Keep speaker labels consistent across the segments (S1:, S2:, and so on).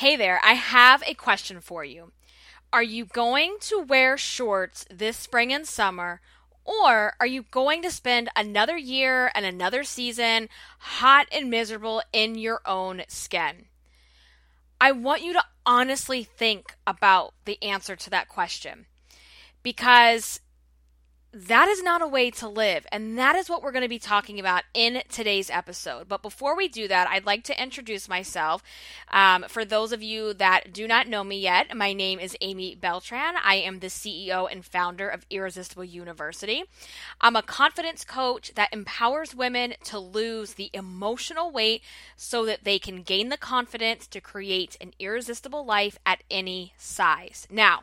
S1: Hey there, I have a question for you. Are you going to wear shorts this spring and summer, or are you going to spend another year and another season hot and miserable in your own skin? I want you to honestly think about the answer to that question because that is not a way to live. And that is what we're going to be talking about in today's episode. But before we do that, I'd like to introduce myself. Um, for those of you that do not know me yet, my name is Amy Beltran. I am the CEO and founder of Irresistible University. I'm a confidence coach that empowers women to lose the emotional weight so that they can gain the confidence to create an irresistible life at any size. Now,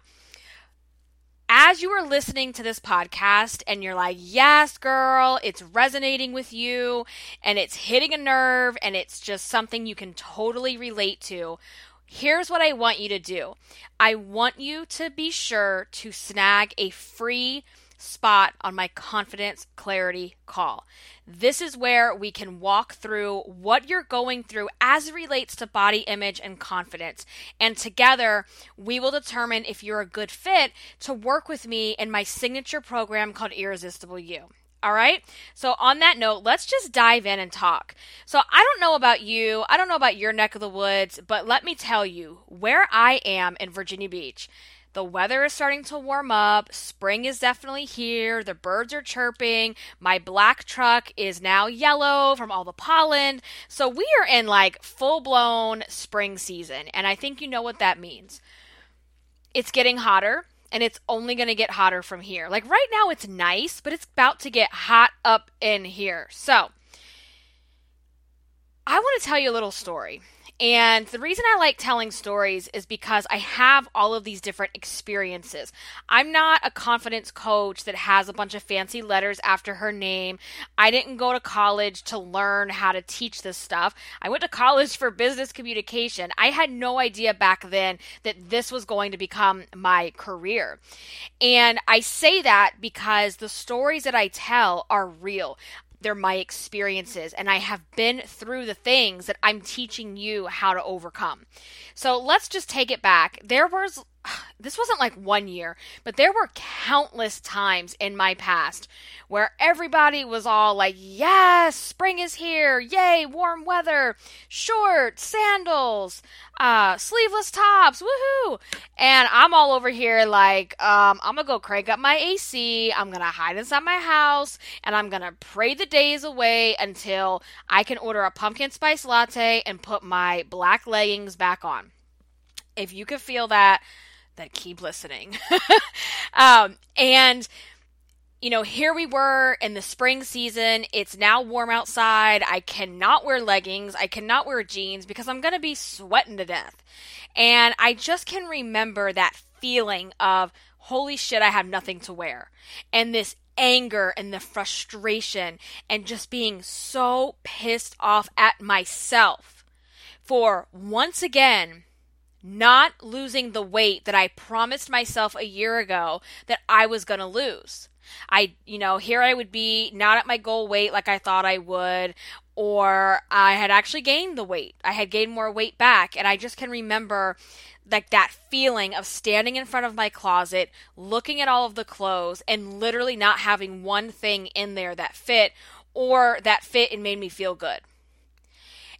S1: as you are listening to this podcast and you're like, yes, girl, it's resonating with you and it's hitting a nerve and it's just something you can totally relate to, here's what I want you to do. I want you to be sure to snag a free spot on my confidence clarity call. This is where we can walk through what you're going through as it relates to body image and confidence. And together, we will determine if you're a good fit to work with me in my signature program called Irresistible You. All right. So, on that note, let's just dive in and talk. So, I don't know about you. I don't know about your neck of the woods, but let me tell you where I am in Virginia Beach. The weather is starting to warm up. Spring is definitely here. The birds are chirping. My black truck is now yellow from all the pollen. So we are in like full blown spring season. And I think you know what that means. It's getting hotter and it's only going to get hotter from here. Like right now, it's nice, but it's about to get hot up in here. So I want to tell you a little story. And the reason I like telling stories is because I have all of these different experiences. I'm not a confidence coach that has a bunch of fancy letters after her name. I didn't go to college to learn how to teach this stuff. I went to college for business communication. I had no idea back then that this was going to become my career. And I say that because the stories that I tell are real they're my experiences and I have been through the things that I'm teaching you how to overcome. So let's just take it back. There was this wasn't like one year, but there were countless times in my past where everybody was all like, yes, spring is here. Yay, warm weather, shorts, sandals, uh, sleeveless tops, woohoo. And I'm all over here like, um, I'm gonna go crank up my AC. I'm gonna hide inside my house and I'm gonna pray the days away until I can order a pumpkin spice latte and put my black leggings back on. If you could feel that, that keep listening. um, and you know, here we were in the spring season. It's now warm outside. I cannot wear leggings. I cannot wear jeans because I'm going to be sweating to death. And I just can remember that feeling of, holy shit, I have nothing to wear. And this anger and the frustration and just being so pissed off at myself for once again not losing the weight that I promised myself a year ago that I was going to lose. I, you know, here I would be not at my goal weight like I thought I would, or I had actually gained the weight. I had gained more weight back. And I just can remember like that feeling of standing in front of my closet, looking at all of the clothes, and literally not having one thing in there that fit or that fit and made me feel good.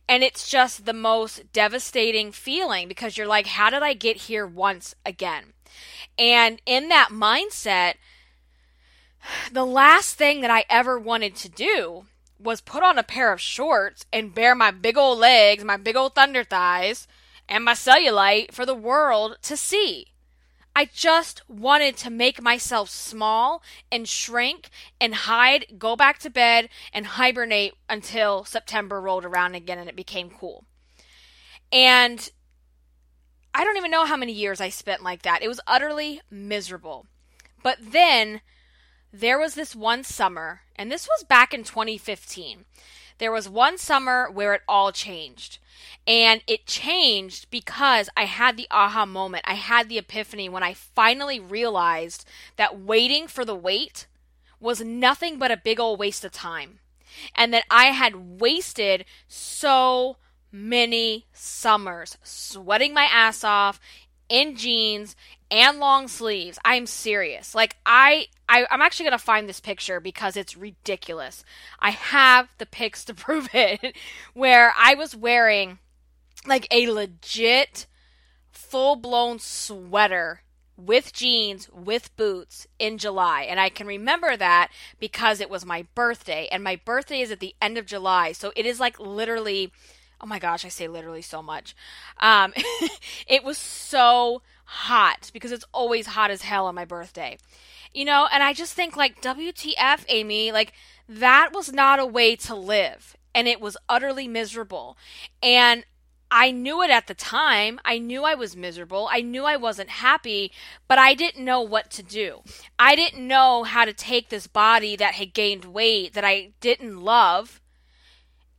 S1: And it's just the most devastating feeling because you're like, how did I get here once again? And in that mindset, the last thing that I ever wanted to do was put on a pair of shorts and bare my big old legs, my big old thunder thighs, and my cellulite for the world to see. I just wanted to make myself small and shrink and hide, go back to bed, and hibernate until September rolled around again and it became cool. And I don't even know how many years I spent like that. It was utterly miserable. But then there was this one summer, and this was back in 2015. There was one summer where it all changed. And it changed because I had the aha moment. I had the epiphany when I finally realized that waiting for the weight was nothing but a big old waste of time. And that I had wasted so many summers sweating my ass off in jeans and long sleeves. I'm serious. Like I, I I'm actually gonna find this picture because it's ridiculous. I have the pics to prove it, where I was wearing like a legit full blown sweater with jeans, with boots in July. And I can remember that because it was my birthday. And my birthday is at the end of July. So it is like literally, oh my gosh, I say literally so much. Um, it was so hot because it's always hot as hell on my birthday. You know, and I just think like WTF, Amy, like that was not a way to live. And it was utterly miserable. And I knew it at the time. I knew I was miserable. I knew I wasn't happy, but I didn't know what to do. I didn't know how to take this body that had gained weight that I didn't love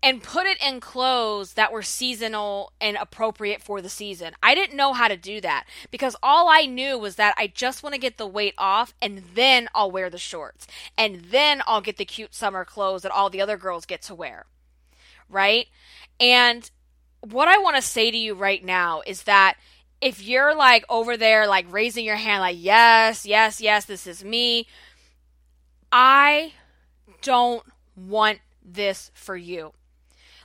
S1: and put it in clothes that were seasonal and appropriate for the season. I didn't know how to do that because all I knew was that I just want to get the weight off and then I'll wear the shorts. And then I'll get the cute summer clothes that all the other girls get to wear. Right? And what I want to say to you right now is that if you're like over there, like raising your hand, like, yes, yes, yes, this is me, I don't want this for you.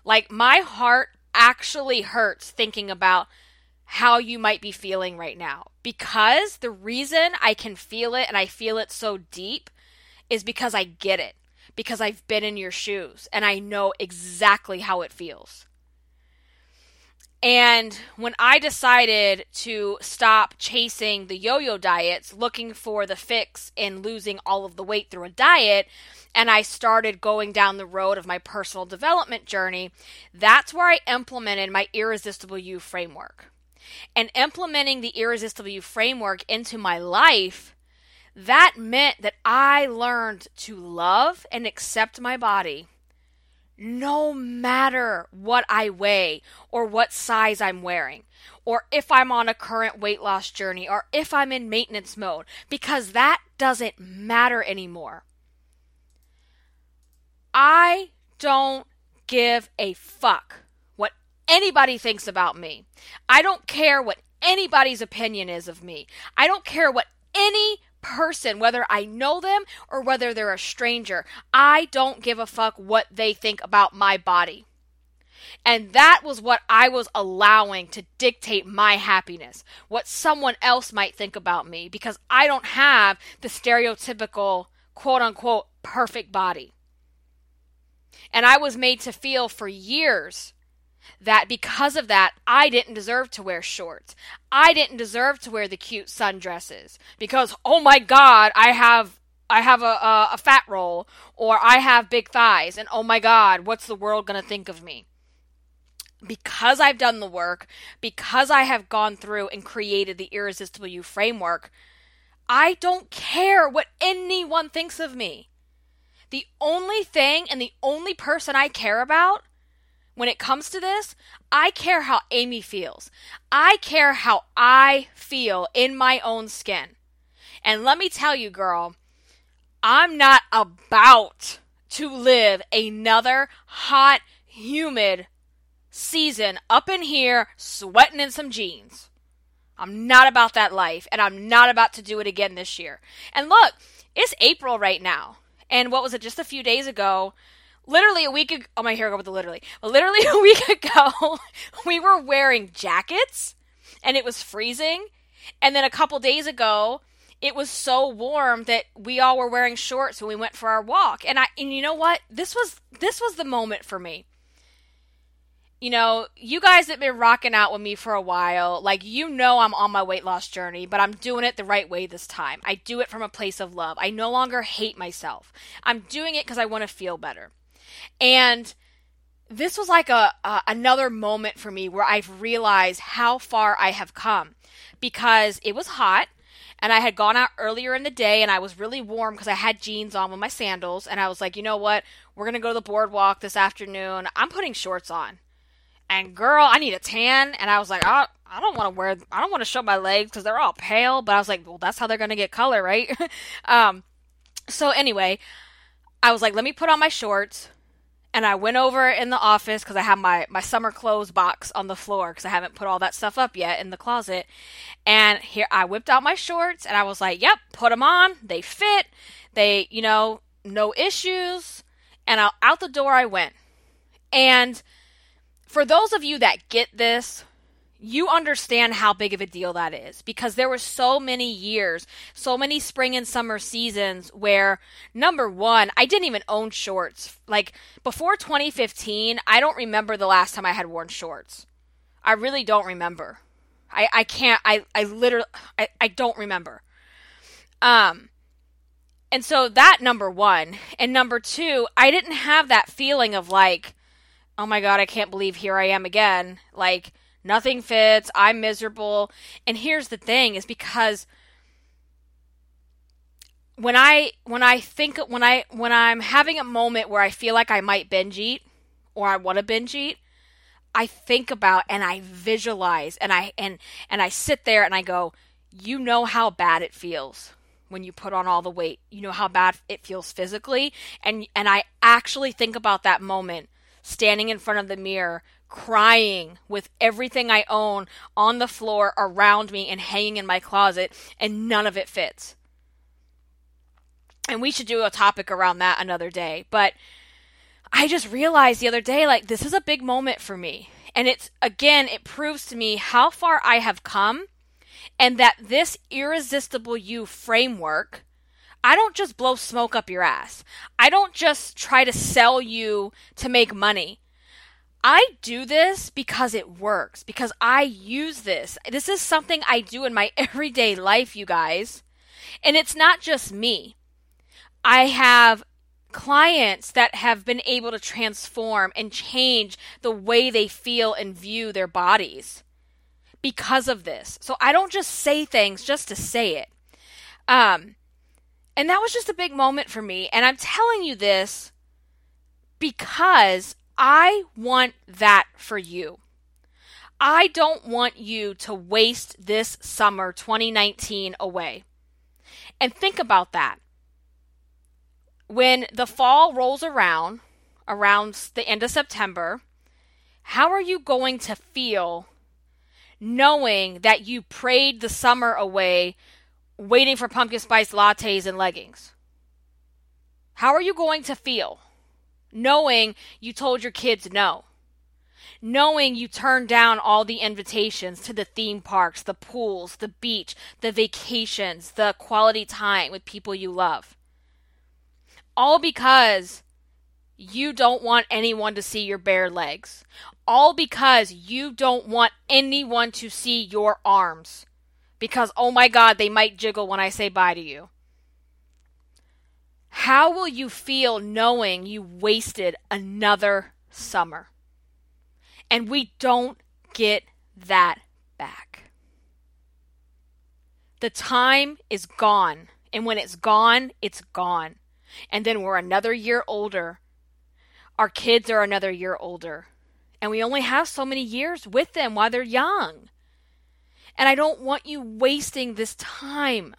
S1: Like my heart actually hurts thinking about how you might be feeling right now. Because the reason I can feel it and I feel it so deep is because I get it. Because I've been in your shoes and I know exactly how it feels. And when I decided to stop chasing the yo yo diets, looking for the fix in losing all of the weight through a diet, and I started going down the road of my personal development journey, that's where I implemented my Irresistible You framework. And implementing the Irresistible You framework into my life, that meant that I learned to love and accept my body no matter what I weigh or what size I'm wearing, or if I'm on a current weight loss journey, or if I'm in maintenance mode, because that doesn't matter anymore. I don't give a fuck what anybody thinks about me. I don't care what anybody's opinion is of me. I don't care what any person, whether I know them or whether they're a stranger. I don't give a fuck what they think about my body. And that was what I was allowing to dictate my happiness, what someone else might think about me, because I don't have the stereotypical quote unquote perfect body. And I was made to feel for years that because of that, I didn't deserve to wear shorts. I didn't deserve to wear the cute sundresses because, oh my God, I have I have a, a, a fat roll or I have big thighs, and oh my God, what's the world gonna think of me? Because I've done the work, because I have gone through and created the Irresistible You framework, I don't care what anyone thinks of me. The only thing and the only person I care about when it comes to this, I care how Amy feels. I care how I feel in my own skin. And let me tell you, girl, I'm not about to live another hot, humid season up in here sweating in some jeans. I'm not about that life, and I'm not about to do it again this year. And look, it's April right now. And what was it, just a few days ago? Literally a week ago, oh my hair go with the literally. Literally a week ago, we were wearing jackets and it was freezing. And then a couple days ago, it was so warm that we all were wearing shorts when we went for our walk. And I and you know what? This was this was the moment for me you know, you guys have been rocking out with me for a while, like you know I'm on my weight loss journey, but I'm doing it the right way this time. I do it from a place of love. I no longer hate myself. I'm doing it because I want to feel better. And this was like a, a another moment for me where I've realized how far I have come because it was hot and I had gone out earlier in the day and I was really warm because I had jeans on with my sandals and I was like, you know what? We're going to go to the boardwalk this afternoon. I'm putting shorts on. And girl, I need a tan. And I was like, I, I don't want to wear, I don't want to show my legs because they're all pale. But I was like, well, that's how they're going to get color, right? um, so anyway, I was like, let me put on my shorts. And I went over in the office because I have my, my summer clothes box on the floor because I haven't put all that stuff up yet in the closet. And here I whipped out my shorts and I was like, yep, put them on. They fit. They, you know, no issues. And I, out the door I went. And for those of you that get this, you understand how big of a deal that is because there were so many years, so many spring and summer seasons where number one, I didn't even own shorts. Like before 2015, I don't remember the last time I had worn shorts. I really don't remember. I, I can't I, I literally I, I don't remember. Um and so that number one. And number two, I didn't have that feeling of like, oh my god, I can't believe here I am again. Like Nothing fits. I'm miserable. And here's the thing is because when I when I think when I when I'm having a moment where I feel like I might binge eat or I want to binge eat, I think about and I visualize and I and and I sit there and I go, you know how bad it feels when you put on all the weight. You know how bad it feels physically and and I actually think about that moment standing in front of the mirror crying with everything I own on the floor around me and hanging in my closet, and none of it fits. And we should do a topic around that another day. But I just realized the other day, like, this is a big moment for me. And it's, again, it proves to me how far I have come and that this irresistible you framework. I don't just blow smoke up your ass. I don't just try to sell you to make money. I do this because it works, because I use this. This is something I do in my everyday life, you guys. And it's not just me. I have clients that have been able to transform and change the way they feel and view their bodies because of this. So I don't just say things just to say it. Um, and that was just a big moment for me. And I'm telling you this because I want that for you. I don't want you to waste this summer 2019 away. And think about that. When the fall rolls around, around the end of September, how are you going to feel knowing that you prayed the summer away waiting for pumpkin spice lattes and leggings? How are you going to feel? Knowing you told your kids no, knowing you turned down all the invitations to the theme parks, the pools, the beach, the vacations, the quality time with people you love. All because you don't want anyone to see your bare legs. All because you don't want anyone to see your arms. Because, oh my God, they might jiggle when I say bye to you. How will you feel knowing you wasted another summer? And we don't get that back. The time is gone. And when it's gone, it's gone. And then we're another year older. Our kids are another year older. And we only have so many years with them while they're young. And I don't want you wasting this time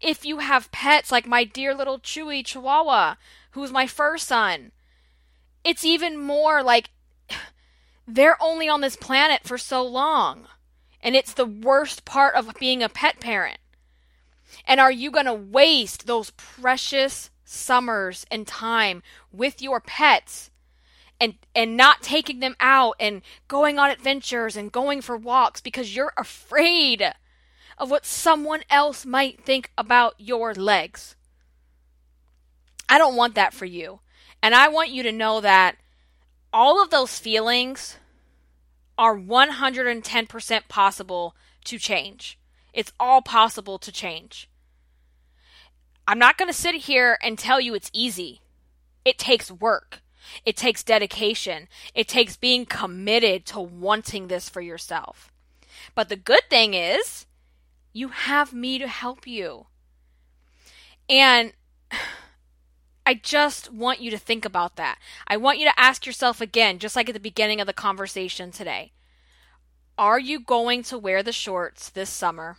S1: if you have pets like my dear little Chewy Chihuahua, who's my first son, it's even more like they're only on this planet for so long. And it's the worst part of being a pet parent. And are you going to waste those precious summers and time with your pets and and not taking them out and going on adventures and going for walks because you're afraid of what someone else might think about your legs. I don't want that for you. And I want you to know that all of those feelings are 110% possible to change. It's all possible to change. I'm not going to sit here and tell you it's easy. It takes work. It takes dedication. It takes being committed to wanting this for yourself. But the good thing is, you have me to help you. And I just want you to think about that. I want you to ask yourself again, just like at the beginning of the conversation today Are you going to wear the shorts this summer?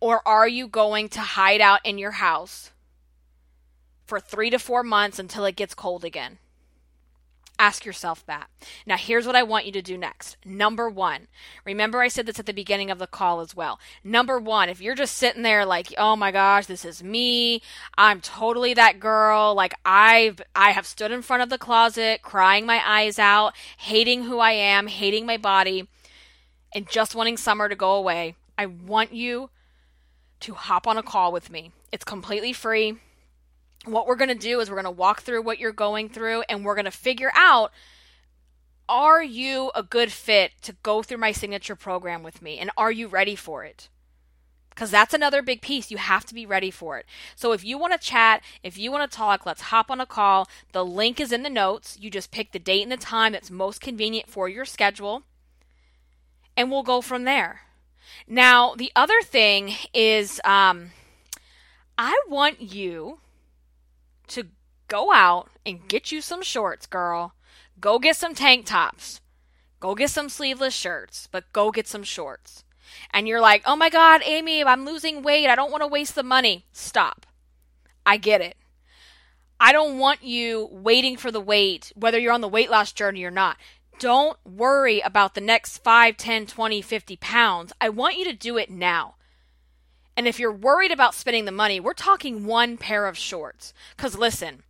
S1: Or are you going to hide out in your house for three to four months until it gets cold again? Ask yourself that. Now, here's what I want you to do next. Number one, remember I said this at the beginning of the call as well. Number one, if you're just sitting there like, oh my gosh, this is me, I'm totally that girl, like I've, I have stood in front of the closet, crying my eyes out, hating who I am, hating my body, and just wanting summer to go away, I want you to hop on a call with me. It's completely free what we're going to do is we're going to walk through what you're going through and we're going to figure out are you a good fit to go through my signature program with me and are you ready for it? Because that's another big piece. You have to be ready for it. So if you want to chat, if you want to talk, let's hop on a call. The link is in the notes. You just pick the date and the time that's most convenient for your schedule, and we'll go from there. Now, the other thing is um, I want you to go out and get you some shorts, girl. Go get some tank tops. Go get some sleeveless shirts, but go get some shorts. And you're like, oh my God, Amy, I'm losing weight. I don't want to waste the money. Stop. I get it. I don't want you waiting for the weight, whether you're on the weight loss journey or not. Don't worry about the next 5, 10, 20, 50 pounds. I want you to do it now. And if you're worried about spending the money, we're talking one pair of shorts. Because listen,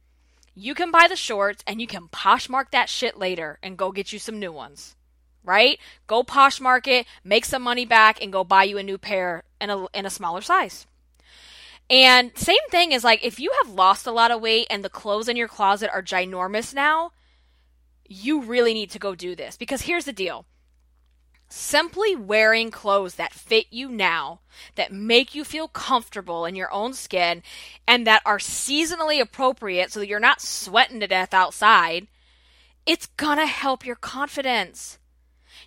S1: you can buy the shorts and you can Poshmark that shit later and go get you some new ones. Right? Go Poshmark it, make some money back, and go buy you a new pair in a, in a smaller size. And same thing is like if you have lost a lot of weight and the clothes in your closet are ginormous now, you really need to go do this. Because here's the deal Simply wearing clothes that fit you now, that make you feel comfortable in your own skin, and that are seasonally appropriate so that you're not sweating to death outside, it's gonna help your confidence.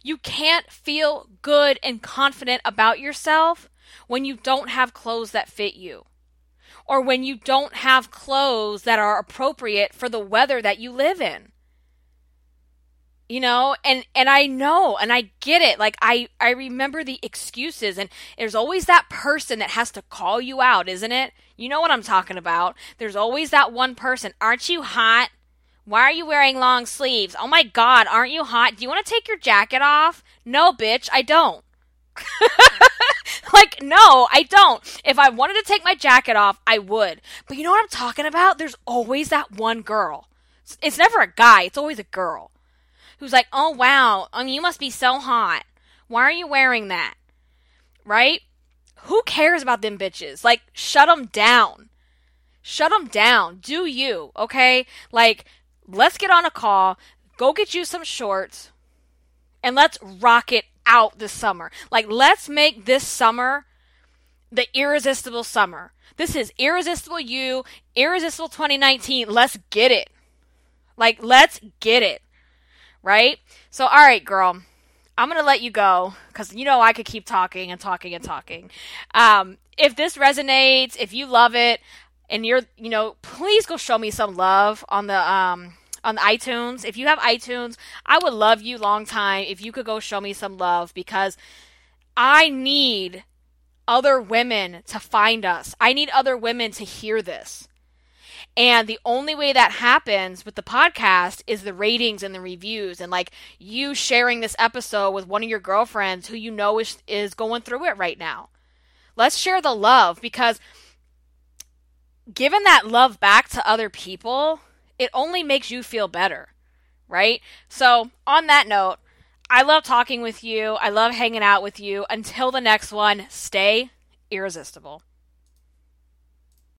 S1: You can't feel good and confident about yourself when you don't have clothes that fit you. Or when you don't have clothes that are appropriate for the weather that you live in you know and and i know and i get it. Like i i remember the excuses and there's always that person that has to call you out isn't it? You know what i'm talking about. There's always that one person. Aren't you hot? Why are you wearing long sleeves? Oh my god aren't you hot? Do you want to take your jacket off? No bitch i don't. Like no i don't. If i wanted to take my jacket off i would. But you know what i'm talking about? There's always that one girl. It's never a guy it's always a girl who's like, oh, wow, I mean, you must be so hot. Why are you wearing that? Right? Who cares about them bitches? Like, shut them down. Shut them down. Do you, okay? Like, let's get on a call, go get you some shorts, and let's rock it out this summer. Like, let's make this summer the irresistible summer. This is irresistible you, irresistible 2019. Let's get it. Like, let's get it right? So, all right, girl, I'm going to let you go because you know I could keep talking and talking and talking. Um, if this resonates, if you love it, and you're, you know, please go show me some love on the, um, on the iTunes. If you have iTunes, I would love you long time if you could go show me some love because I need other women to find us. I need other women to hear this. And the only way that happens with the podcast is the ratings and the reviews and like you sharing this episode with one of your girlfriends who you know is, is going through it right now. Let's share the love because giving that love back to other people, it only makes you feel better, right? So, on that note, I love talking with you. I love hanging out with you. Until the next one, stay irresistible.